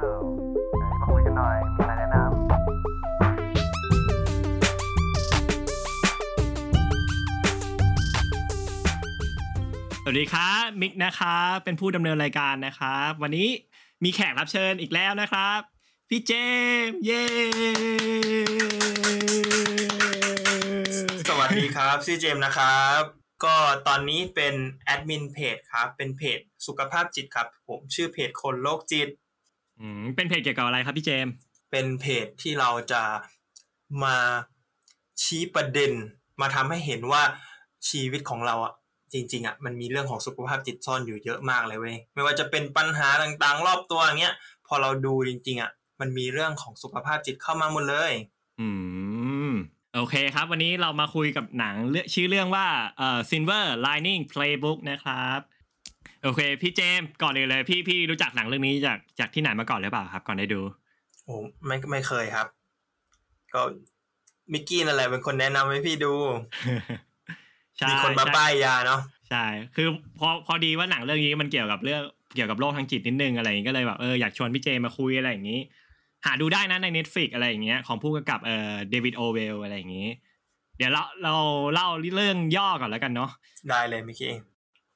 เปล่าไหนมาคุยกันหน่อย มีอะไรแนะนำสวัสดีครับมิกนะครับเป็นผู้ดำเนินรายการนะครับวันนี้มีแขกรับเชิญอีกแล้วนะครับ พี่เจมส์เย้สวัสดีครับชื่อเจมส์นะครับ ก็ตอนนี้เป็นแอดมินเพจครับ เป็นเพจสุขภาพจิตครับ ผมชื่อเพจคนโรคจิต อืมเป็นเพจเกี่ยวกับอะไรครับพี่เจมส์เป็นเพจที่เราจะมาชี้ประเด็น มาทำให้เห็นว่าชีวิตของเราอะจริง ๆอะมันมีเรื่องของสุขภาพจิตซ่อนอยู่เยอะมากเลยเว้ยไม่ว่าจะเป็นปัญหาต่างๆ รอบตัวอย่างเงี้ยพอเราดูจริง ๆอะมันมีเรื่องของสุขภาพจิตเข้ามาหมดเลย อืมโอเคครับ วันนี้เรามาคุยกับหนังเรื่องชื่อเรื่องว่าเอ่อ Silver Lining Playbook นะครับ โอเค พี่เจมส์ก่อนอื่นเลย พี่พี่รู้จักหนังเรื่องนี้จากจากที่ไหนมาก่อนหรือเปล่าครับ ก่อนได้ดูโอ้ไม่ไม่เคยครับ ก็มิกกี้นั่นแหละเป็นคนแนะนำให้พี่ดูใช่มีคนมาใช่ป้ายยาเนาะใช่ คือพอพอดีว่าหนังเรื่องนี้มันเกี่ยวกับเรื่องเกี่ยวกับโรคทางจิตนิดนึงอะไรอย่างงี้ก็เลยแบบเอออยากชวนพี่เจมาคุยอะไรอย่างงี้ หาดูได้นะใน Netflix อะไรอย่างเงี้ยของผู้กำกับเอ่อเดวิดโอเวลอะไรอย่างงี้ เดี๋ยวเราเราเล่าเรื่องย่อก่อนแล้วกันเนาะได้เลยมิกกี้เ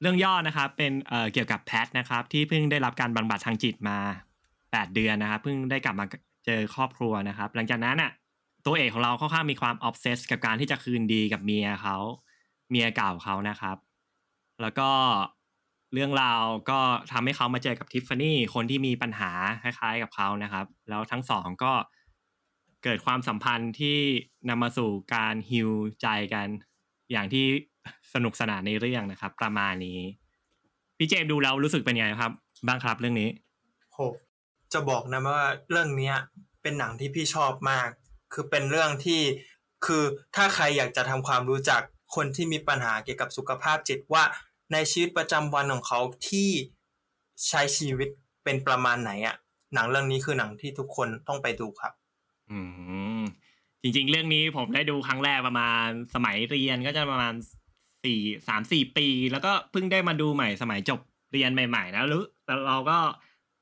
รื่องย่อนะครับเป็นเกี่ยวกับแพทนะครับที่เพิ่งได้รับการบำบัดทางจิตมา 8 เดือนนะครับเพิ่งได้กลับมาเจอครอบครัวนะครับ หลังจากนั้นอะตัวเอกของเราค่อนข้างมีความ obsess กับการที่จะคืนดีกับเมียเขาเมียเก่าเขานะครับ แล้วก็เรื่องราวก็ทำให้เขามาเจอกับทิฟฟานี่คนที่มีปัญหาคล้ายๆกับเขานะครับ แล้วทั้งสองก็เกิดความสัมพันธ์ที่นำมาสู่การฮิวใจกัน อย่างที่ สนุกสนานในเรื่องนะครับ ประมาณนี้ พี่เจมส์ดูแล้วรู้สึกเป็นไงครับ บ้างครับเรื่องนี้โหจะบอกนะว่าเรื่องเนี้ย เป็นหนังที่พี่ชอบมาก คือเป็นเรื่องที่คือถ้าใครอยากจะทำความรู้จักคนที่มีปัญหาเกี่ยวกับสุขภาพจิตว่าในชีวิตประจำวันของเขาที่ใช้ชีวิตเป็นประมาณไหนอะหนังเรื่องนี้คือหนังที่ทุกคนต้องไปดูครับ อืมจริง ๆ เรื่องนี้ผมได้ดูครั้งแรกประมาณสมัยเรียนก็จะประมาณ สี่สามสี่ปี แล้วก็เพิ่งได้มาดูใหม่สมัยจบเรียนใหม่ๆแล้วรู้แต่เราก็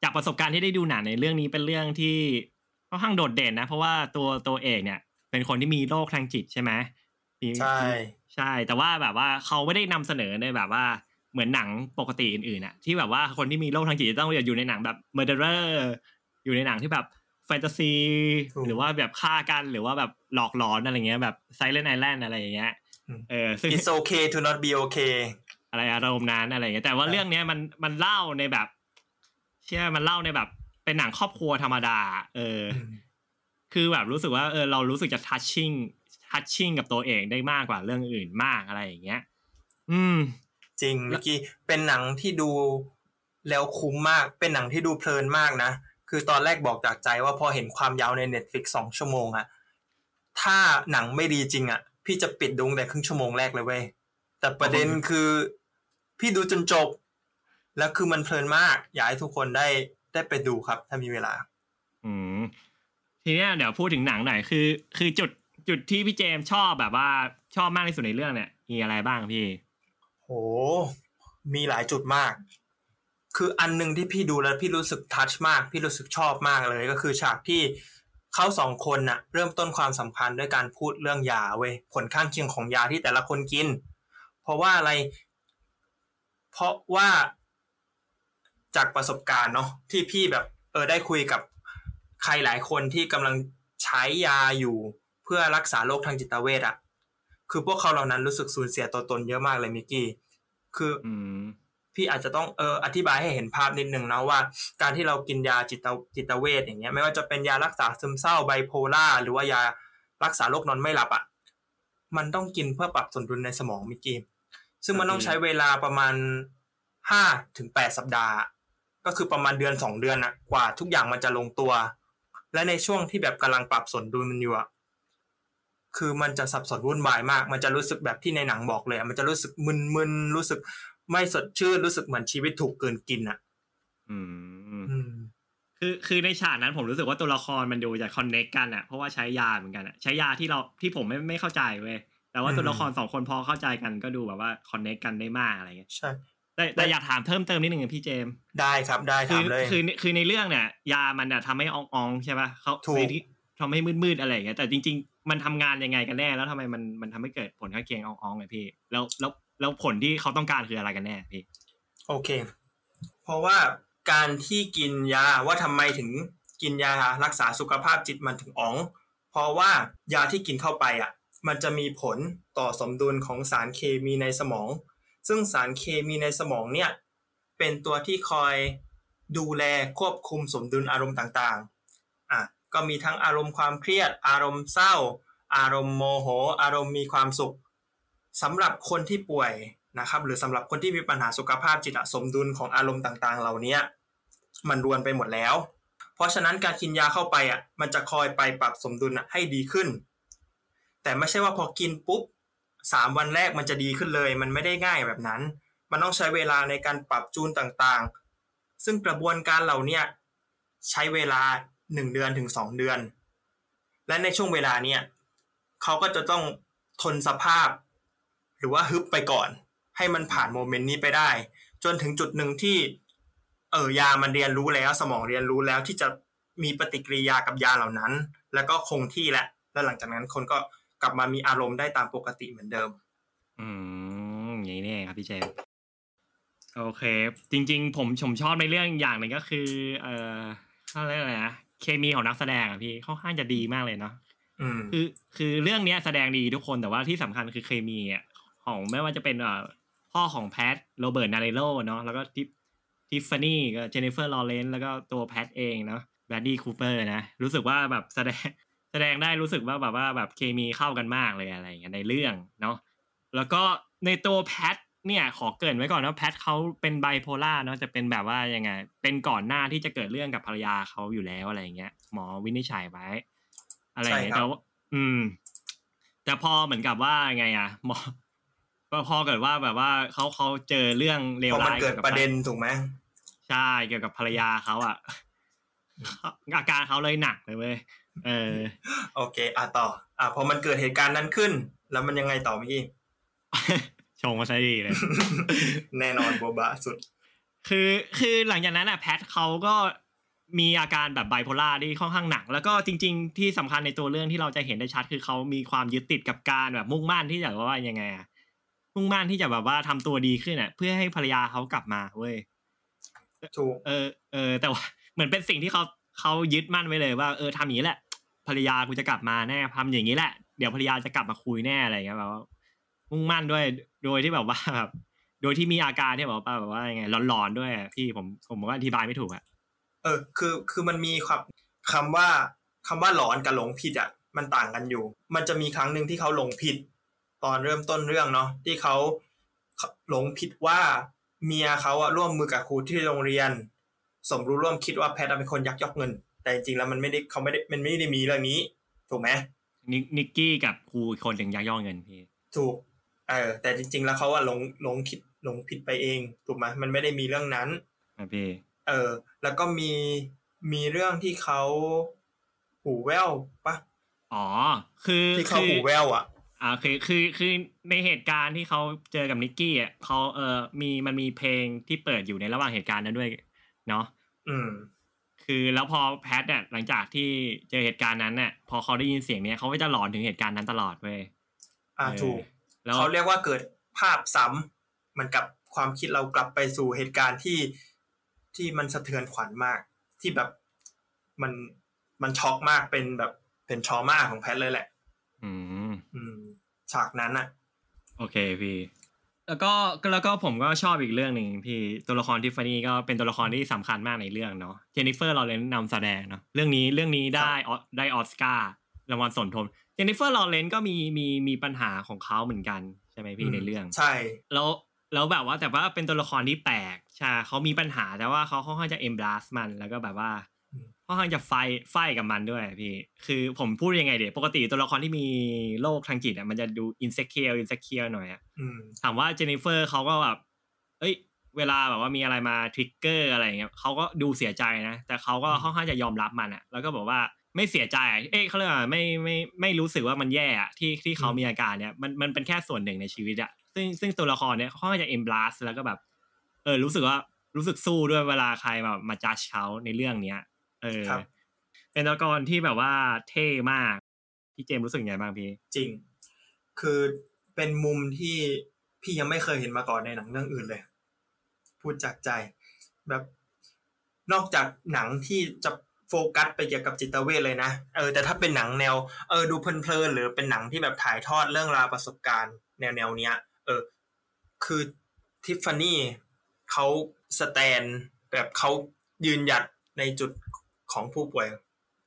จากประสบการณ์ที่ได้ดูหนังในเรื่องนี้เป็นเรื่องที่ค่อนข้างโดดเด่นนะ เพราะว่าตัวตัวเอกเนี่ย เป็นคนที่มีโรคทางจิตใช่ไหมมีใช่ใช่ แต่ว่าแบบว่าเขาไม่ได้นำเสนอในแบบว่าเหมือนหนังปกติอื่นๆอะที่แบบว่าคนที่มีโรคทางจิตจะต้องอยู่ในหนังแบบ murderer อยู่ในหนังที่แบบแฟนตาซีถูกหรือว่าแบบฆ่ากันหรือว่าแบบหลอกหลอนอะไรเงี้ยแบบ Silent Island อะไรอย่างเงี้ยอืม เออซึ่ง It's okay to not be okay อะไรอารมณ์นั้นอะไรเงี้ยแต่ว่าครับเรื่องเนี้ยมันมันเล่าในแบบ เชื่อมันเล่าในแบบ เป็นหนังครอบครัวธรรมดา เอออมคือแบบรู้สึกว่าเออเรารู้สึกจะ touching touching กับตัวเองได้มากกว่าเรื่องอื่นมากอะไรอย่างเงี้ย อืม จริงเมื่อกี้เป็นหนังที่ดูแล้วคุ้มมาก เป็นหนังที่ดูเพลินมากนะ คือตอนแรกบอกจากใจว่าพอเห็นความยาวใน Netflix สองชั่วโมงอะถ้าหนังไม่ดีจริงอะ พี่จะปิดดูตั้งแต่ครึ่งชั่วโมงแรกเลยเว้ยแต่ประเด็นคือ พี่ดูจนจบ แล้วคือมันเพลินมากอยากให้ทุกคนได้ได้ไปดูครับ ถ้ามีเวลา อืมทีเนี้ยเดี๋ยวพูดถึงหนังหน่อยคือ คือจุดจุดที่พี่เจมส์ชอบแบบว่าชอบมากที่สุดในเรื่องเนี่ย มีอะไรบ้างพี่โหมีหลายจุดมาก คืออันหนึ่งที่พี่ดูแล้วพี่รู้สึกทัชมาก พี่รู้สึกชอบมากเลยก็คือฉากที่ เขาสองคนน่ะเริ่มต้นความสัมพันธ์ด้วยการพูดเรื่องยาเว้ยผลข้างเคียงของยาที่แต่ละคนกิน เพราะว่าอะไร เพราะว่าจากประสบการณ์เนาะที่พี่แบบเออได้คุยกับใครหลายคนที่กำลังใช้ยาอยู่เพื่อรักษาโรคทางจิตเวชอะคือพวกเขาเหล่านั้นรู้สึกสูญเสียตัวตนเยอะมากเลยมิกกี้ คืออื พี่อาจจะต้องเอออธิบายให้เห็นภาพนิดนึงนะว่า การที่เรากินยาจิตจิตเวชอย่างเงี้ยไม่ว่าจะเป็นยารักษาซึมเศร้าไบโพลาร์หรือว่ายารักษาโรคนอนไม่หลับอะ่ะมันต้องกินเพื่อปรับสมดุลในสมองมิกกี้ซึ่งมันต้องใช้เวลาประมาณห้าถึงแปดสัปดาห์ ก็คือประมาณเดือนสองเดือนนะกว่าทุกอย่างมันจะลงตัว และในช่วงที่แบบกำลังปรับสมดุลมันอยู่อะคือมันจะสับสนวุ่นวายมาก มันจะรู้สึกแบบที่ในหนังบอกเลย มันจะรู้สึกมึนๆรู้สึก ไม่สดชื่นรู้สึกเหมือนชีวิตถูกเกินกินอะอืมอืมคือคือในฉากนั้นผมรู้สึกว่าตัวละครมันดูจะคอนเน็กกันอะเพราะว่าใช้ยาเหมือนกันอะใช้ยาที่เราที่ผมไม่ไม่เข้าใจเว้ยแต่ว่าตัวละครสองคนพอเข้าใจกันก็ดูแบบว่าคอนเน็กกันได้มากอะไรเงี้ยใช่แต่แต่อยากถามเพิ่มเติมนิดนึงอะพี่เจมส์ได้ครับได้คืถาอมเลยคือคือในเรื่องเนี่ย ยามันอะทำให้อองอองใช่ป่ะเขาถูกในที่ทำให้มืดๆอะไรอย่างเงี้ยแต่จริง ๆ มันทำงานยังไงกันแน่แล้วทำไมมันมันทำให้เกิดผลข้างเคียงอองอองไงพี่ แล้วแล้ว แล้วผลที่เขาต้องการคืออะไรกันแน่พี่โอเค เพราะว่าการที่กินยาว่าทำไมถึงกินยารักษาสุขภาพจิตมันถึงอ๋อง เพราะว่ายาที่กินเข้าไปอะ มันจะมีผลต่อสมดุลของสารเคมีในสมอง ซึ่งสารเคมีในสมองเนี่ย เป็นตัวที่คอยดูแลควบคุมสมดุลอารมณ์ต่างๆ อะ ก็มีทั้งอารมณ์ความเครียด อารมณ์เศร้า อารมณ์โมโห อารมณ์มีความสุข สำหรับคนที่ป่วยนะครับ หรือสำหรับคนที่มีปัญหาสุขภาพจิตสมดุลของอารมณ์ต่างๆ เหล่านี้มันรวนไปหมดแล้ว เพราะฉะนั้นการกินยาเข้าไปอะมันจะคอยไปปรับสมดุลให้ดีขึ้น แต่ไม่ใช่ว่าพอกินปุ๊บสามวันแรกมันจะดีขึ้นเลย มันไม่ได้ง่ายแบบนั้น มันต้องใช้เวลาในการปรับจูนต่างๆ ซึ่งกระบวนการเหล่านี้ใช้เวลาหนึ่งเดือนถึงสองเดือน และในช่วงเวลาเนี้ยเขาก็จะต้องทนสภาพ รือว่าฮึบไปก่อน ให้มันผ่านโมเมนต์นี้ไปได้ จนถึงจุดหนึ่งที่ เออยามันเรียนรู้แล้ว สมองเรียนรู้แล้วที่จะมีปฏิกิริยากับยาเหล่านั้น แล้วก็คงที่แหละ แล้วหลังจากนั้นคนก็กลับมามีอารมณ์ได้ตามปกติเหมือนเดิม อืมอย่างนี้นี่เองครับพี่เจมส์โอเค จริง ๆ ผมผมชอบในเรื่องอย่างหนึ่งก็คือ เอ่อเขาเรียกอะไรนะเคมีของนักแสดงอะพี่ค่อนข้างจะดีมากเลยเนาะอืมคือคือเรื่องเนี้ยแสดงดีทุกคนแต่ว่าที่สำคัญคือเคมีอะ ของไม่ว่าจะเป็นเอ่อพ่อของแพทโรเบิร์ตเดอนีโรเนาะแล้วก็ทิฟทิฟฟานี่ก็เจนนิเฟอร์ลอเรนซ์แล้วก็ตัวแพทเองเนาะแบรดลีย์คูเปอร์นะ รู้สึกว่าแบบแสดงแสดงได้รู้สึกว่าแบบว่าแบบเคมีเข้ากันมากเลยอะไรอย่างเงี้ยในเรื่องเนาะแล้วก็ในตัวแพทเนี่ยขอเกริ่นไว้ก่อนว่าแพทเขาเป็นไบโพลาร์เนาะจะเป็นแบบว่ายังไง เป็นก่อนหน้าที่จะเกิดเรื่องกับภรรยาเขาอยู่แล้วอะไรอย่างเงี้ย หมอวินิจฉัยไว้ อะไรอย่างเงี้ยใช่ครับแต่ว่าอืม แต่พอเหมือนกับว่าไงอะหมอก็ พอเกิดว่าแบบว่าเขาเขาเจอเรื่องเลวพอมันร้ายเกิดยวกับประเด็นถูกไหมใช่เกี่ยวกับภรรยาเขาอะอาการเขาเลยหนักเลยเว้ยเออ โอเค อะต่อ อะพอมันเกิดเหตุการณ์นั้นขึ้น แล้วมันยังไงต่อพี่ชงมาใช้ดีเลย แน่นอนโบบะสุด คือคือหลังจากนั้นอะแพทเขาก็มีอาการแบบไบโพล่าที่ค่อนข้างหนัก แล้วก็จริง ๆ ที่สำคัญในตัวเรื่องที่เราจะเห็นได้ชัด คือเขามีความยึดติดกับการแบบมุ่งมั่นที่จะว่ายังไงอะ มุ่งมั่นที่จะแบบว่าทำตัวดีขึ้นอะ เพื่อให้ภรรยาเขากลับมาเว้ยถูกเออเออแต่ว่าเหมือนเป็นสิ่งที่เขาเขายึดมั่นไว้เลยว่าเออทำอย่างนี้แหละภรรยากูจะกลับมาแน่ทำอย่างนี้แหละเดี๋ยวภรรยาจะกลับมาคุยแน่อะไรอย่างเงี้ยแบบว่ามุ่งมั่นด้วยโดยที่แบบว่าแบบโดยที่มีอาการที่แบบว่าแบบว่ายังไงหลอนๆด้วยอะพี่ผมผมก็อธิบายไม่ถูกอะเออคือคือมันมีครับคำว่าคำว่าหลอนกับหลงผิดอะมันต่างกันอยู่ มันจะมีครั้งหนึ่งที่เขาหลงผิด ตอนเริ่มต้นเรื่องเนาะที่เขาหลงผิดว่าเมียเขาอะร่วมมือกับครูที่โรงเรียน สมรู้ร่วมคิดว่าแพทย์เป็นคนยักยอกเงิน แต่จริงๆแล้วมันไม่ได้เขาไม่ได้มันไม่ได้มีเรื่องนี้ ถูกไหมนิกนิกกี้กับครูอีกคนหนึ่งยักย่อเงินพี่ถูกเออแต่จริง ๆ แล้วเขาอะหลงหลงคิดหลงผิดไปเองถูกไหมมันไม่ได้มีเรื่องนั้นนะพี่เออ แล้วก็มีมีเรื่องที่เขาหูแว่วปะอ๋อ คือที่เขาคือหูแว่วอะ อ่าคือคือคือในเหตุการณ์ที่เขาเจอกับนิกกี้อะเขาเออมีมันมีเพลงที่เปิดอยู่ในระหว่างเหตุการณ์นั้นด้วยเนาะอืม คือแล้วพอแพทเนี่ยหลังจากที่เจอเหตุการณ์นั้นเนี่ยพอเขาได้ยินเสียงเนี้ยเขาก็จะหลอนถึงเหตุการณ์นั้นตลอดเว้ยอ่าเออถูกแล้วเขาเรียกว่าเกิดภาพซ้ำมันกับความคิดเรากลับไปสู่เหตุการณ์ที่ที่มันสะเทือนขวัญมาก ที่แบบมันมันช็อกมากเป็นแบบเป็นชอมาของแพทเลยแหละอืมอืม ฉากนั้นอะโอเคพี่ แล้วก็แล้วก็ผมก็ชอบอีกเรื่องหนึ่งพี่ตัวละครทิฟฟานี่ก็เป็นตัวละครที่สำคัญมากในเรื่องเนาะเจนนิเฟอร์ลอเรนซ์นำแสดงเนาะเรื่องนี้เรื่องนี้ได้ออได้ออสการ์รางวัลสนทนเจนนิเฟอร์ลอเรนซ์ก็มีมีมีปัญหาของเขาเหมือนกันใช่ไหมพี่ในเรื่อง ใช่แล้วแล้วแบบว่าแต่ว่าเป็นตัวละครที่แปลกใช่เขามีปัญหาแต่ว่าเขาค่อนข้างจะ embrace มันแล้วก็แบบว่าค่ อนข้างจะ fight fight กับมันด้วยพี่ คือผมพูดยังไงเดี๋ยวปกติตัวละครที่มีโรคทางจิตอะมันจะดู insecure insecure หน่อยอะอืมถามว่าเจนนิเฟอร์เขาก็แบบเอ้ย เวลาแบบว่ามีอะไรมา trigger อะไรอย่างเงี้ยเขาก็ดูเสียใจนะ แต่เขาก็ค่อนข้างจะยอมรับมันอะ แล้วก็บอกว่าไม่เสียใจ เอ้ยเขาเรียกว่าไม่ไม่ไม่รู้สึกว่ามันแย่อะที่ที่เขามีอาการเนี้ยมันมันเป็นแค่ส่วนหนึ่งในชีวิตอะซึ่งซึ่งตัวละครเนี้ยเขาค่อนข้างจะเอ็มบลัสแล้วก็แบบ เออรู้สึกว่ารู้สึกสู้ด้วยเวลาใครแบบมาจัดเขาในเรื่องเนี้ย เออครับเป็นตัวละครที่แบบว่าเท่มาก พี่เจมส์รู้สึกยังไงบ้างพี่ จริง คือเป็นมุมที่พี่ยังไม่เคยเห็นมาก่อนในหนังเรื่องอื่นเลย พูดจากใจ แบบนอกจากหนังที่จะโฟกัสไปเกี่ยวกับจิตเวชเลยนะ เออแต่ถ้าเป็นหนังแนวเออดูเพลินๆหรือเป็นหนังที่แบบถ่ายทอดเรื่องราวประสบการณ์แนวแนวๆเนี้ย เออ คือทิฟฟานี่เขาสแตนแบบเขายืนหยัดในจุด ของผู้ป่วย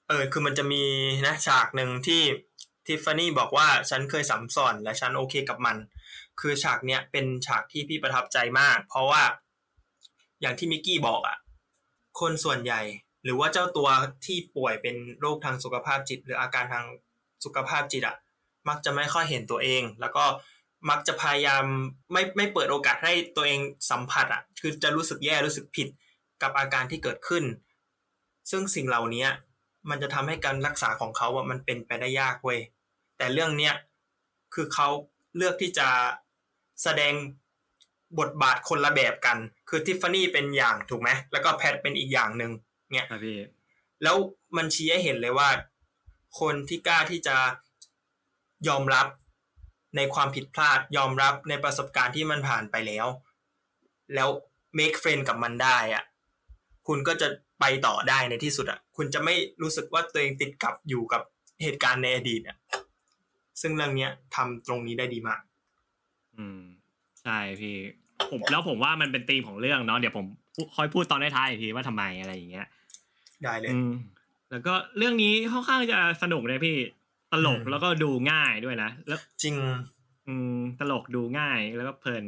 เออ คือมันจะมีนะฉากหนึ่งที่ทิฟฟานี่บอกว่าฉันเคยสัมสอนและฉันโอเคกับมัน คือฉากเนี้ยเป็นฉากที่พี่ประทับใจมาก เพราะว่า อย่างที่มิกกี้บอกอะ่ะ คนส่วนใหญ่ หรือว่าเจ้าตัวที่ป่วยเป็นโรคทางสุขภาพจิต หรืออาการทางสุขภาพจิตอะ่ะ มักจะไม่ค่อยเห็นตัวเอง แล้วก็มักจะพยายามไม่ไม่เปิดโอกาสให้ตัวเองสัมผัสอะ่ะ คือจะรู้สึกแย่รู้สึกผิดกับอาการที่เกิดขึ้น ซึ่งสิ่งเหล่านี้มันจะทำให้การรักษาของเขาอะมันเป็นไปได้ยากเว้ยแต่เรื่องเนี้ยคือเขาเลือกที่จะแสดงบทบาทคนละแบบกัน คือทิฟฟานี่เป็นอย่างถูกไหมแล้วก็แพทเป็นอีกอย่างหนึ่งเนี่ยครับพี่แล้วมันชี้ให้เห็นเลยว่า คนที่กล้าที่จะยอมรับในความผิดพลาดยอมรับในประสบการณ์ที่มันผ่านไปแล้ว แล้ว make friend กับมันได้อะคุณก็จะ ไปต่อได้ในที่สุดอะคุณจะไม่รู้สึกว่าตัวเองติดกับอยู่กับเหตุการณ์ในอดีตอะซึ่งเรื่องเนี้ยทำตรงนี้ได้ดีมาก อืม ใช่พี่ผมแล้วผมว่ามันเป็นธีมของเรื่องเนาะเดี๋ยวผมพูค่อยพูดตอนท้ายๆอีกทีว่าทำไมอะไรอย่างเงี้ย ได้เลยอืมแล้วก็เรื่องนี้ค่อนข้างจะสนุกเลยพี่ตลกอืมแล้วก็ดูง่ายด้วยนะแล้วจริง อืมตลกดูง่ายแล้วก็เพลิน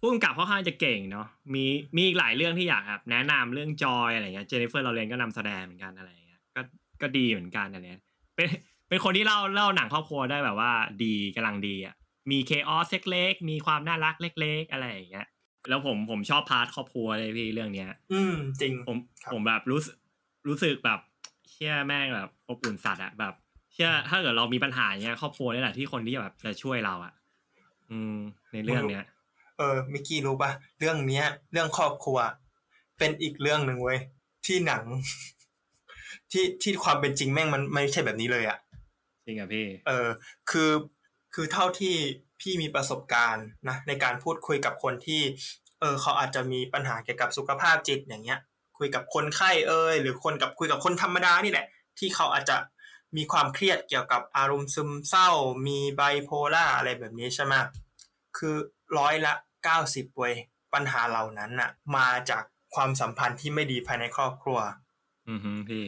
ผู้กำกับค่อนข้างจะเก่งเนาะมีมีอีกหลายเรื่องที่อยากแบบแนะนำเรื่องจอยอะไรเงี้ยเจนนิเฟอร์ลอเรนซ์ก็นำแสดงเหมือนกันอะไรเงี้ยก็ก็ดีเหมือนกันอะไรเงี้ยเป็นเป็นคนที่เล่าเล่าหนังครอบครัวได้แบบว่า ดีกำลังดีอะมี chaos เล็กๆมีความน่ารักเล็ก ๆ อะไรอย่างเงี้ยแล้วผมผมชอบ part ครอบครัวเลยพี่เรื่องเนี้ย อืมจริงผมครับผมแบบรู้สึกรู้สึกแบบเชื่อแม่งแบบอบอุ่นสัตว์อะแบบ เชี่ยถ้าเกิดเรามีปัญหาอย่างเงี้ยครอบครัวนี่แหละที่คนที่แบบจะช่วยเราอะอืมในเรื่องเนี้ย เออมิกกี้รู้ป่ะเรื่องเนี้ย เรื่องครอบครัว เป็นอีกเรื่องหนึ่งเว้ยที่หนัง ที่ที่ความเป็นจริงแม่งมันไม่ใช่แบบนี้เลยอะจริงอะพี่ เออ คือคือเท่าที่พี่มีประสบการณ์นะในการพูดคุยกับคนที่ เออ เขาอาจจะมีปัญหาเกี่ยวกับสุขภาพจิตอย่างเงี้ย คุยกับคนไข้เอ่ยหรือคนกับคุยกับคนธรรมดานี่แหละ ที่เขาอาจจะมีความเครียดเกี่ยวกับอารมณ์ซึมเศร้า มีไบโพล่าอะไรแบบนี้ใช่ไหม คือร้อยละเก้าสิบเว้ยปัญหาเหล่านั้นน่ะ มาจากความสัมพันธ์ที่ไม่ดีภายในครอบครัว อือฮึพี่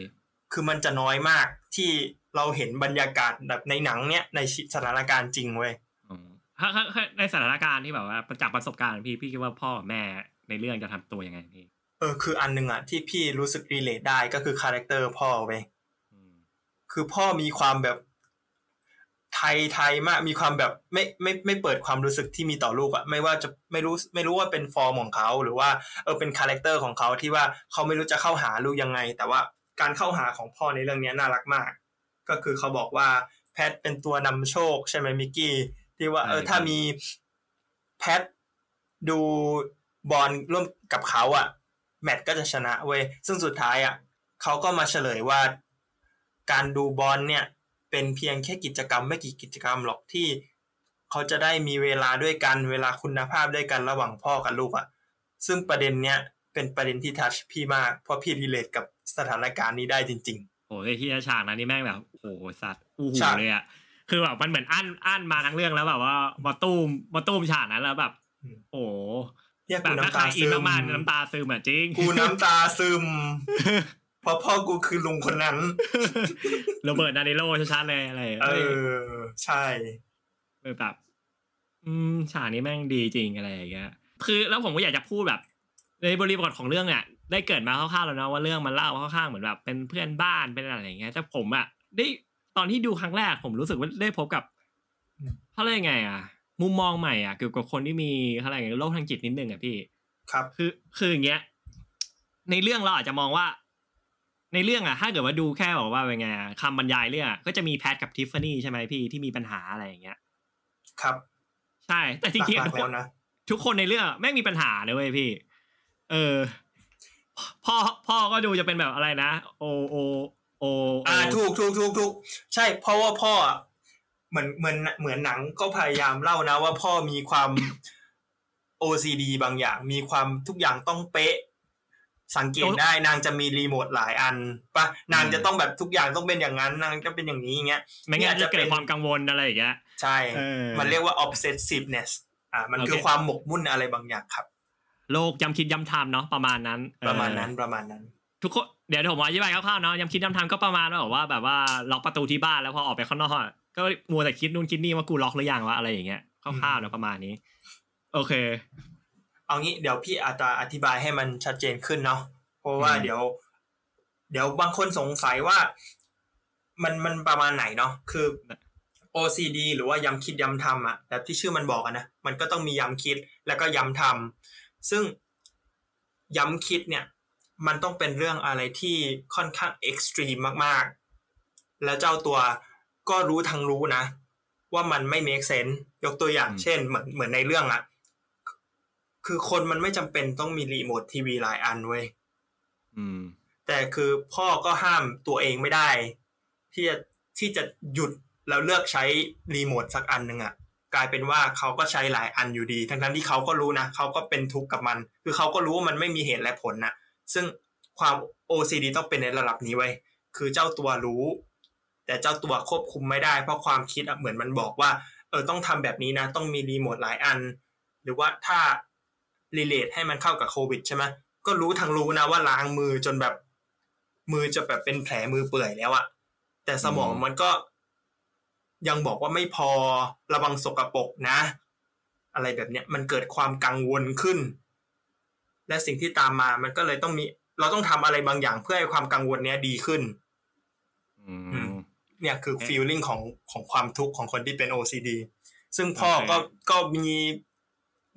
คือมันจะน้อยมากที่เราเห็นบรรยากาศแบบในหนังเนี้ยในสถานการณ์จริงเว้ยอืมถ้าถ้าถ้าในสถานการณ์ที่แบบว่าจากประสบการณ์พี่พี่คิดว่าพ่อกับแม่ในเรื่องจะทำตัวยังไงพี่เออคืออันหนึ่งอะที่พี่รู้สึกรีrelate ได้ก็คือ character พ่อเว้ยอืมคือพ่อมีความแบบ ไทยไทยมากมีความแบบไม่ไม่ไม่เปิดความรู้สึกที่มีต่อลูกอะไม่ว่าจะไม่รู้ไม่รู้ว่าเป็นฟอร์มของเขาหรือว่าเออเป็น character ของเขาที่ว่าเขาไม่รู้จะเข้าหาลูกยังไง แต่ว่าการเข้าหาของพ่อในเรื่องเนี้ยน่ารักมาก ก็คือเขาบอกว่าแพทเป็นตัวนำโชคใช่ไหมมิกกี้ที่ว่าเออถ้ามีแพทดูบอลร่วมกับเขาอะแมตช์ก็จะชนะเว้ยซึ่งสุดท้ายอะเขาก็มาเฉลยว่า การดูบอลเนี่ย เป็นเพียงแค่กิจกรรมไม่กี่กิจกรรมหรอกที่เขาจะได้มีเวลาด้วยกันเวลาคุณภาพด้วยกันระหว่างพ่อกับลูกอะ ซึ่งประเด็นเนี้ยเป็นประเด็นที่ทัชพี่มากเพราะพี่รีเลทกับสถานการณ์นี้ได้จริงโอ้ยที่ฉากนั้นนี่แม่งแบบโอ้โหสัตว์อู้หูฉากเลยอะคือแบบมันเหมือนอั้นอั้นมาทั้งเรื่องแล้วแบบว่ามาตุ้มมาตุ้มฉากนั้นแล้วแบบอืมโอ้โหๆเนี่ยแบกูบถ้าน้ำใครตาอิซึนมมากๆน้ำตาซึมอะจริง กูน้ำตาซึมเพ ราะพ่อกูคือลุงคนนั้นโรเบิร์ตดานิโลชัดๆเลยอะไรเออ ใช่เออแบบอืมฉากนี้แม่งดีจริงอะไรอย่างเงี้ยคือแล้วผมก็อยากจะพูดแบบ ในบริบทของเรื่องเนี่ยได้เกิดมาคร่าวๆแล้วนะว่าเรื่องมันเล่าค่อนข้างเหมือนแบบเป็นเพื่อนบ้านเป็นอะไรอย่างเงี้ยแต่ผมอะได้ตอนที่ดูครั้งแรกผมรู้สึกว่าได้พบกับอืมเขาเรียกไงอะมุมมองใหม่อะเกี่ยวกับคนที่มีอะไรอย่างเงี้ยโรคทางจิตนิดนึงอะพี่ ครับ คือคืออย่างเงี้ย ในเรื่องเราอาจจะมองว่า ในเรื่องอะถ้าเกิดว่าดูแค่บอกว่าเป็นไงอะคำบรรยายเรื่องอะก็จะมีแพทกับทิฟฟานี่ใช่ไหมพี่ที่มีปัญหาอะไรอย่างเงี้ย ครับ ใช่ แต่จริงหลัๆกทุกๆคแล้นวนะทุกคนในเรื่องแม่งมีปัญหาเลยเว้ยพี่ เออ พ่อพ่อก็ดูจะเป็นแบบอะไรนะโอโอโออ่าถูกถูกถูกถูกใช่ เพราะว่าพ่ออะเหมือนเหมือนเหมือนหนังก็พยายามเล่านะว่าพ่อมีความ OCD บางอย่าง มีความทุกอย่างต้องเป๊ะ สังเกตได้นางจะมีรีโมทหลายอันปะนางจะต้องแบบทุกอย่างต้องเป็นอย่างนั้นนางจะเป็นอย่างนี้อย่างเงี้ยไม่งั้นนี่จะอาจจะเกิดเป็นความกังวลอะไรอย่างเงี้ยใช่เออมันเรียกว่า obsessiveness อ่ามันคือโอเคความหมกมุ่นอะไรบางอย่างครับ โลกย้ำคิดย้ำทำเนาะประมาณนั้นเออประมาณนั้นประมาณนั้น ทุกคนเดี๋ยวผมอธิบายคร่าวๆเนาะย้ำคิดย้ำทำก็ประมาณว่าแบบว่าแบบว่าล็อกประตูที่บ้านแล้วพอออกไปข้างนอกอะก็มัวแต่คิดนู่นคิดนี่ว่ากูล็อกหรือยังวะอะไรอย่างเงี้ยคร่าวๆเนาะประมาณนี้ โอเค เอางี้เดี๋ยวพี่อาจจะอธิบายให้มันชัดเจนขึ้นเนาะเพราะว่าอืมเดี๋ยว เดี๋ยวบางคนสงสัยว่า มันมันประมาณไหนเนาะคือ OCD หรือว่าย้ำคิดย้ำทำอะแบบที่ชื่อมันบอกอะนะมันก็ต้องมีย้ำคิดแล้วก็ย้ำทำซึ่งย้ำคิดเนี่ย มันต้องเป็นเรื่องอะไรที่ค่อนข้างเอ็กซ์ตรีมมากๆ แล้วเจ้าตัวก็รู้ทั้งรู้นะ ว่ามันไม่ make sense ยกตัวอย่างอืมเช่น เหมือนเหมือนในเรื่องอะ คือคนมันไม่จำเป็นต้องมีรีโมททีวีหลายอันเว้ยอืมแต่คือพ่อก็ห้ามตัวเองไม่ได้ ที่จะที่จะหยุดแล้วเลือกใช้รีโมทสักอันหนึ่งอะกลายเป็นว่าเขาก็ใช้หลายอันอยู่ดี ทั้งทั้งๆที่เขาก็รู้นะเขาก็เป็นทุกข์กับมัน คือเขาก็รู้ว่ามันไม่มีเหตุและผลนะซึ่งความ OCD ต้องเป็นในระดับนี้ไว้ยคือเจ้าตัวรู้ แต่เจ้าตัวควบคุมไม่ได้ เพราะความคิดอะเหมือนมันบอกว่า เออต้องทำแบบนี้นะ ต้องมีรีโมทหลายอัน หรือว่าถ้า รีเลทให้มันเข้ากับโควิดใช่ไหมก็รู้ทั้งรู้นะว่าล้างมือจนแบบ มือจะแบบเป็นแผลมือเปื่อยแล้วอะแต่สมองอืมมันก็ยังบอกว่าไม่พอระวังสกปรกนะ อะไรแบบเนี้ยมันเกิดความกังวลขึ้น และสิ่งที่ตามมามันก็เลยต้องมี เราต้องทำอะไรบางอย่างเพื่อให้ความกังวลเนี้ยดีขึ้นอือืมมเนี่ยคือเอ๊ะ feeling ของของความทุกข์ของคนที่เป็น OCD ซึ่งพ่อโอเคก็ก็มี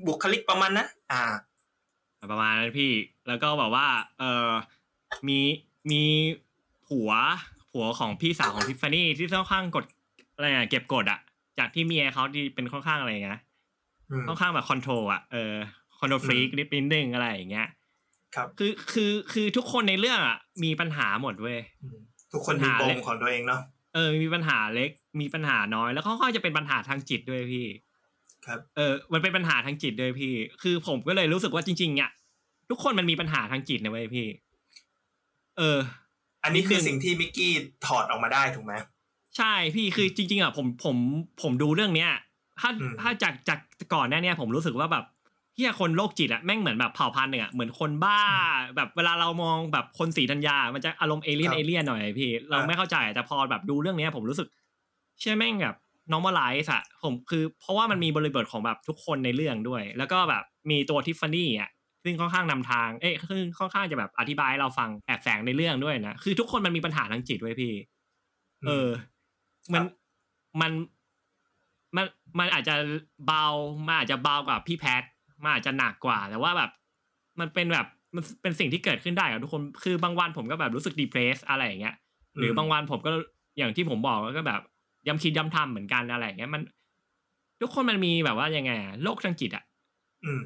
บุคลิกประมาณนั้นอ่า ประมาณนั้นพี่ แล้วก็แบบว่า เออมีมีผัวผัวของพี่สาวของทิฟฟานี่ที่ค่อนข้างกดอะไรอะเก็บกดอะจากที่เมียเขาที่เป็นค่อนข้างอะไรอย่างเงี้ยอืมค่อนข้างแบบ control อะเออ control freak นิดนิดนึงอะไรอย่างเงี้ยครับ คือคือคือทุกคนในเรื่องอะมีปัญหาหมดเว้ยอืมทุกคนมีปัญหาปเลมยของตัวเองเนาะเออมีปัญหาเล็กมีปัญหาน้อย แล้วค่อนข้างจะเป็นปัญหาทางจิตด้วยพี่ ครับเออมันเป็นปัญหาทางจิตด้วยพี่ คือผมก็เลยรู้สึกว่าจริงๆเนี่ยทุกคนมันมีปัญหาทางจิตนะเว้ยพี่ เออ อันนี้คือนิดนึงสิ่งที่มิกกี้ถอดออกมาได้ถูกไหมใช่พี่คือจริง ๆอะผมผมผมดูเรื่องเนี้ยถ้าอืมถ้าจากจากก่อนหน้าเนี้ยผมรู้สึกว่าแบบเฮียคนโรคจิตอะแม่งเหมือนแบบเผ่าพันธุ์หนึ่งอะเหมือนคนบ้า แบบเวลาเรามองแบบคนสีธัญญา มันจะอารมณ์เอเลี่ยนครับเอเลี่ยนหน่อยพี่ เราอ่าไม่เข้าใจแต่พอแบบดูเรื่องเนี้ย ผมรู้สึก เชื่อแม่งแบบ normalize อะผมคือเพราะว่ามันมีบริบทของแบบทุกคนในเรื่องด้วย แล้วก็แบบมีตัวทิฟฟานี่อะซึ่งค่อนข้างนำทาง เอ้ยซึ่งค่อนข้างจะแบบอธิบายให้เราฟังแอบแฝงในเรื่องด้วยนะ คือทุกคนมันมีปัญหาทางจิตไว้ยพี่ เออ มันมันมันมันอาจจะเบามันอาจจะเบากว่าพี่แพทมันอาจจะหนักกว่า แต่ว่าแบบ มันเป็นแบบมันเป็นสิ่งที่เกิดขึ้นได้กับทุกคนคือบางวันผมก็แบบรู้สึกดีเพรสอะไรอย่างเงี้ยหรือบางวันผมก็อย่างที่ผมบอกก็แบบ ย้ำคิดย้ำทำเหมือนกันอะไรอย่างเงี้ยมัน ทุกคนมันมีแบบว่ายังไงอะโรคทางจิตอะอืม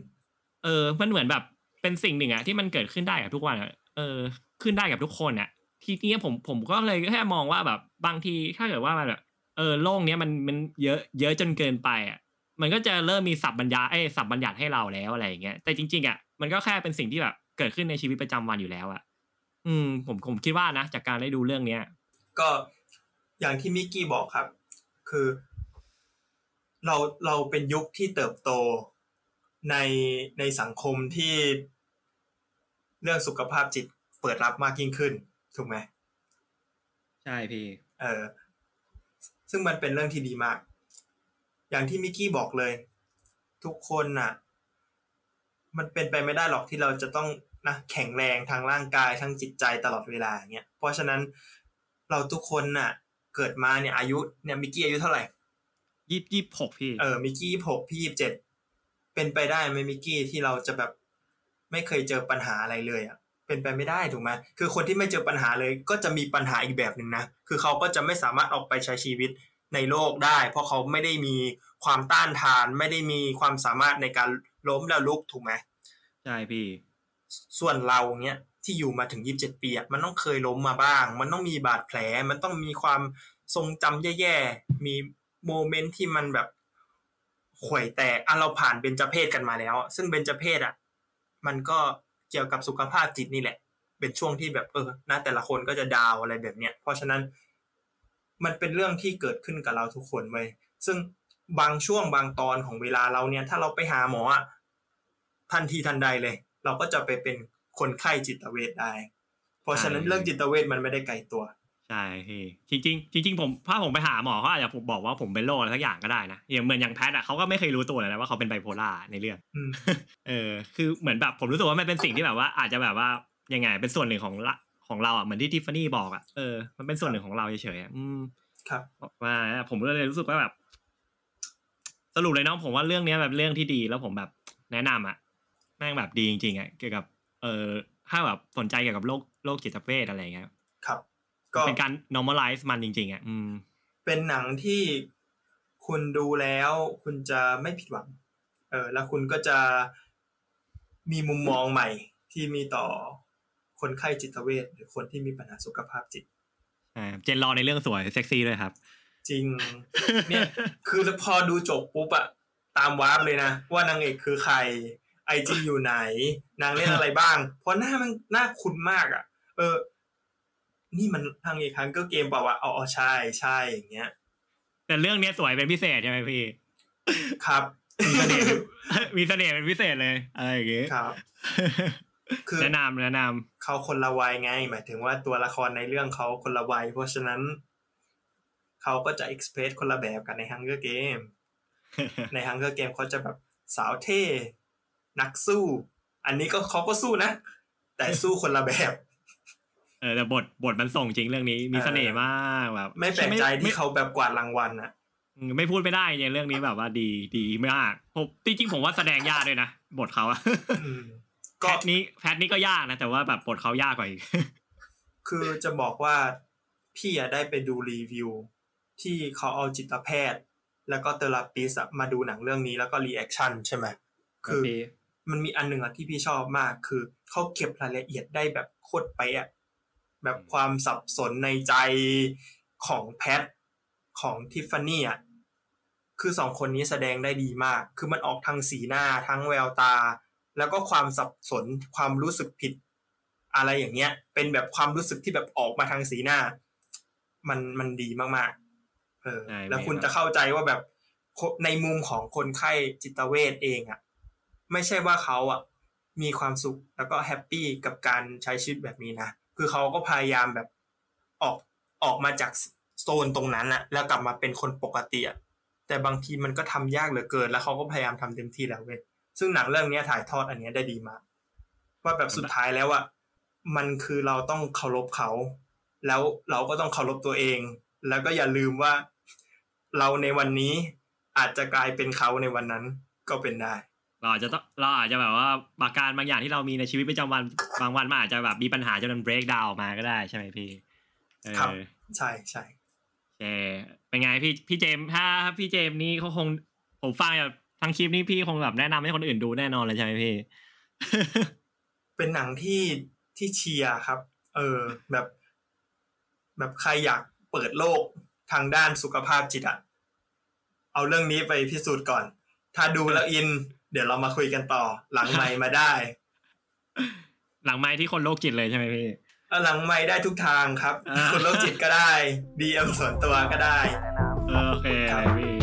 เออ มันเหมือนแบบเป็นสิ่งหนึ่งอะที่มันเกิดขึ้นได้กับทุกวันอะเออ ขึ้นได้กับทุกคนอะทีนี้ผมผมก็เลยแค่มองว่าแบบบางทีถ้าเกิดว่ามันแบบเออโลกเนี้ยมันมันเยอะ เยอะจนเกินไปอะมันก็จะเริ่มมีสับบรรยายเอ้ยสับบัญญัติให้เราแล้วอะไรอย่างเงี้ยแต่จริงๆอะมันก็แค่เป็นสิ่งที่แบบเกิดขึ้นในชีวิตประจำวันอยู่แล้วอะอืม ผมผมคิดว่านะจากการได้ดูเรื่องเนี้ย ก็ อย่างที่มิกกี้บอกครับ คือ เราเราเป็นยุคที่เติบโตในในสังคมที่เรื่องสุขภาพจิตเปิดรับมากยิ่งขึ้น ถูกไหมใช่พี่ เออ ซึ่งมันเป็นเรื่องที่ดีมาก อย่างที่มิกกี้บอกเลย ทุกคนน่ะ มันเป็นไปไม่ได้หรอกที่เราจะต้องนะแข็งแรงทางร่างกายทั้งจิตใจตลอดเวลาอย่างเงี้ยเพราะฉะนั้นเราทุกคนน่ะ เกิดมาเนี่ยอายุเนี่ยมิกกี้อายุเท่าไหร่ยี่สิบยี่สิบหกพี่ เออมิกกี้หกพี่ยี่สิบเจ็ดเป็นไปได้ไหมมิกกี้ที่เราจะแบบไม่เคยเจอปัญหาอะไรเลยอะเป็นไปไม่ได้ถูกไหมคือคนที่ไม่เจอปัญหาเลยก็จะมีปัญหาอีกแบบหนึ่งนะ คือเขาก็จะไม่สามารถออกไปใช้ชีวิตในโลกได้ เพราะเขาไม่ได้มีความต้านทาน ไม่ได้มีความสามารถในการล้มแล้วลุกถูกไหมใช่พี่ ส่วนเราเนี้ย ที่อยู่มาถึงยี่สิบเจ็ดปีมันต้องเคยล้มมาบ้าง มันต้องมีบาดแผล มันต้องมีความทรงจำแย่ๆ มีโมเมนต์ที่มันแบบข่วยแตกอะเราผ่านเบญจเพศกันมาแล้ว ซึ่งเบญจเพศอะ มันก็เกี่ยวกับสุขภาพจิตนี่แหละ เป็นช่วงที่แบบเออหนะแต่ละคนก็จะดาวอะไรแบบเนี้ย เพราะฉะนั้นมันเป็นเรื่องที่เกิดขึ้นกับเราทุกคนเว้ยซึ่งบางช่วงบางตอนของเวลาเราเนี่ย ถ้าเราไปหาหมอทันทีทันใดเลย เราก็จะไปเป็น คนไข้จิตเวชได้ เพราะฉะนั้นเรื่องจิตเวชมันไม่ได้ไกลตัวใช่พี่จริงๆจริงๆผมถ้าผมไปหาหมอเขาอาจจะบอกว่าผมเป็นโรคอะไรสักอย่างก็ได้นะอย่างเหมือนอย่างแพทย์อะเขาก็ไม่เคยรู้ตัวเลยนะว่าเขาเป็นไบโพล่าในเรื่องอืมเออคือเหมือนแบบผมรู้สึกว่ามันเป็นสิ่งที่แบบว่าอาจจะแบบว่ายังไงเป็นส่วนหนึ่งของละของเราอะเหมือนที่ทิฟฟานี่บอกอะเออมันเป็นส่วนหนึ่งของเราเฉยๆอะอืมครับว่าผมก็เลยรู้สึกว่าแบบ สรุปเลยเนาะผมว่าเรื่องเนี้ยแบบเรื่องที่ดีแล้วผมแบบแนะนำอะแม่งแบบดีจริงๆอะเกี่ยวกับ เออถ้าแบบสนใจเกี่ยวกับโรคโรคจิตเวชอะไรอย่างเงี้ยครับ ก็เป็นการ normalize มันจริง ๆอะอืม เป็นหนังที่คุณดูแล้ว คุณจะไม่ผิดหวัง เออ แล้วคุณก็จะมีมุมมองใหม่ที่มีต่อคนไข้จิตเวชหรือคนที่มีปัญหาสุขภาพจิตอ่าเจนลอในเรื่องสวยเซ็กซี่ด้วยครับ จริง เนี่ย คือพอดูจบปุ๊บอะตาม warp เลยนะ ว่านางเอกคือใคร IG อยู่ไหน นางเล่นอะไรบ้าง เพราะหน้ามันน่าคุ้นมากอะเออ นี่มันนางเอก Hunger Games เปล่าวะอ๋ออ๋อใช่ใช่อย่างเงี้ย แต่เรื่องเนี้ยสวยเป็นพิเศษใช่ไหมพี่ ครับ มีเสน่ห์มีเสน่ห์เป็นพิเศษเลยอะไรอย่างเงี้ยครับคือแนะนำแนะนเขาคนละวัยไง หมายถึงว่าตัวละครในเรื่องเขาคนละวัย เพราะฉะนั้น เขาก็จะ express คนละแบบกันใน Hunger Game ำใน Hunger Game เขาจะแบบสาวเท่ นักสู้ อันนี้ก็เขาก็สู้นะ แต่สู้คนละแบบ เออแต่บทบทมันส่งจริงเรื่องนี้ มีเสน่ห์มากแบบ ไม่แปลกใจที่ไม่เขาแบบกวาดรางวัลอะอืมไม่พูดไม่ได้เนี่ยเรื่องนี้แบบว่าดีดีมากผมจริงๆผมว่าแสดงยากด้วยนะบทเขาอะอืมแพก็ทนี้แพทนี้ก็ยากนะ แต่ว่าแบบบทเขายากกว่าอีกคือจะบอกว่าพี่อะได้ไปดูรีวิว ที่เขาเอาจิตแพทย์ แล้วก็ therapist มาดูหนังเรื่องนี้แล้วก็ reaction ใช่ไหมคือ มันมีอันหนึ่งอะที่พี่ชอบมากคือเขาเก็บรายละเอียดได้แบบโคตรไปะอะแบบความสับสนในใจของแพทของทิฟฟานี่อะคือสองคนนี้แสดงได้ดีมาก คือมันออกทางสีหน้าทั้งแววตา แล้วก็ความสับสนความรู้สึกผิด อะไรอย่างเงี้ย เป็นแบบความรู้สึกที่แบบออกมาทางสีหน้า มันมันดีมากๆ เออใช่แล้วคุณไม่จะเข้าใจว่าแบบในมุมของคนไข้จิตเวชเองอะ ไม่ใช่ว่าเขาอะมีความสุขแล้วก็แฮปปี้กับการใช้ชีวิตแบบนี้นะคือเขาก็พยายามแบบออกออกมาจากโซนตรงนั้นอะแล้วกลับมาเป็นคนปกติอะแต่บางทีมันก็ทำยากเหลือเกิน แล้วเขาก็พยายามทำเต็มที่แล้วเว้ยซึ่งหนังเรื่องนี้ถ่ายทอดอันนี้ได้ดีมาก ว่าแบบสุดท้ายแล้วอะมันคือเราต้องเคารพเขา แล้วเราก็ต้องเคารพตัวเอง แล้วก็อย่าลืมว่า เราในวันนี้อาจจะกลายเป็นเขาในวันนั้นก็เป็นได้ เราอาจจะต้องเราอาจจะแบบว่าอาการบางอย่างที่เรามีในชีวิตประจำวันบางวันมันอาจจะแบบมีปัญหาจนมัน break down ออกมาก็ได้ใช่ไหมพี่เออครับใช่ใช่เออเป็นไงพี่พี่เจมส์ถ้าพี่เจมส์นี่เขาคงผมฟังแบบทั้งคลิปนี้พี่คงแบบแนะนำให้คนอื่นดูแน่นอนเลยใช่ไหมพี่ เป็นหนังที่ที่เชียร์ครับ เออ แบบ แบบใครอยากเปิดโลกทางด้านสุขภาพจิตอะเอาเรื่องนี้ไปพิสูจน์ก่อน ถ้าดูแล้วอิน เดี๋ยวเรามาคุยกันต่อ หลังไมค์มาได้ หลังไม้ที่คนโรคจิตเลยใช่ไหมพี่เอาหลังไมค์ได้ทุกทางครับอ่าคนโรคจิตก็ได้ดีเอ็มส่วนตัวก็ได้แนะนำเออโอเคครับพี่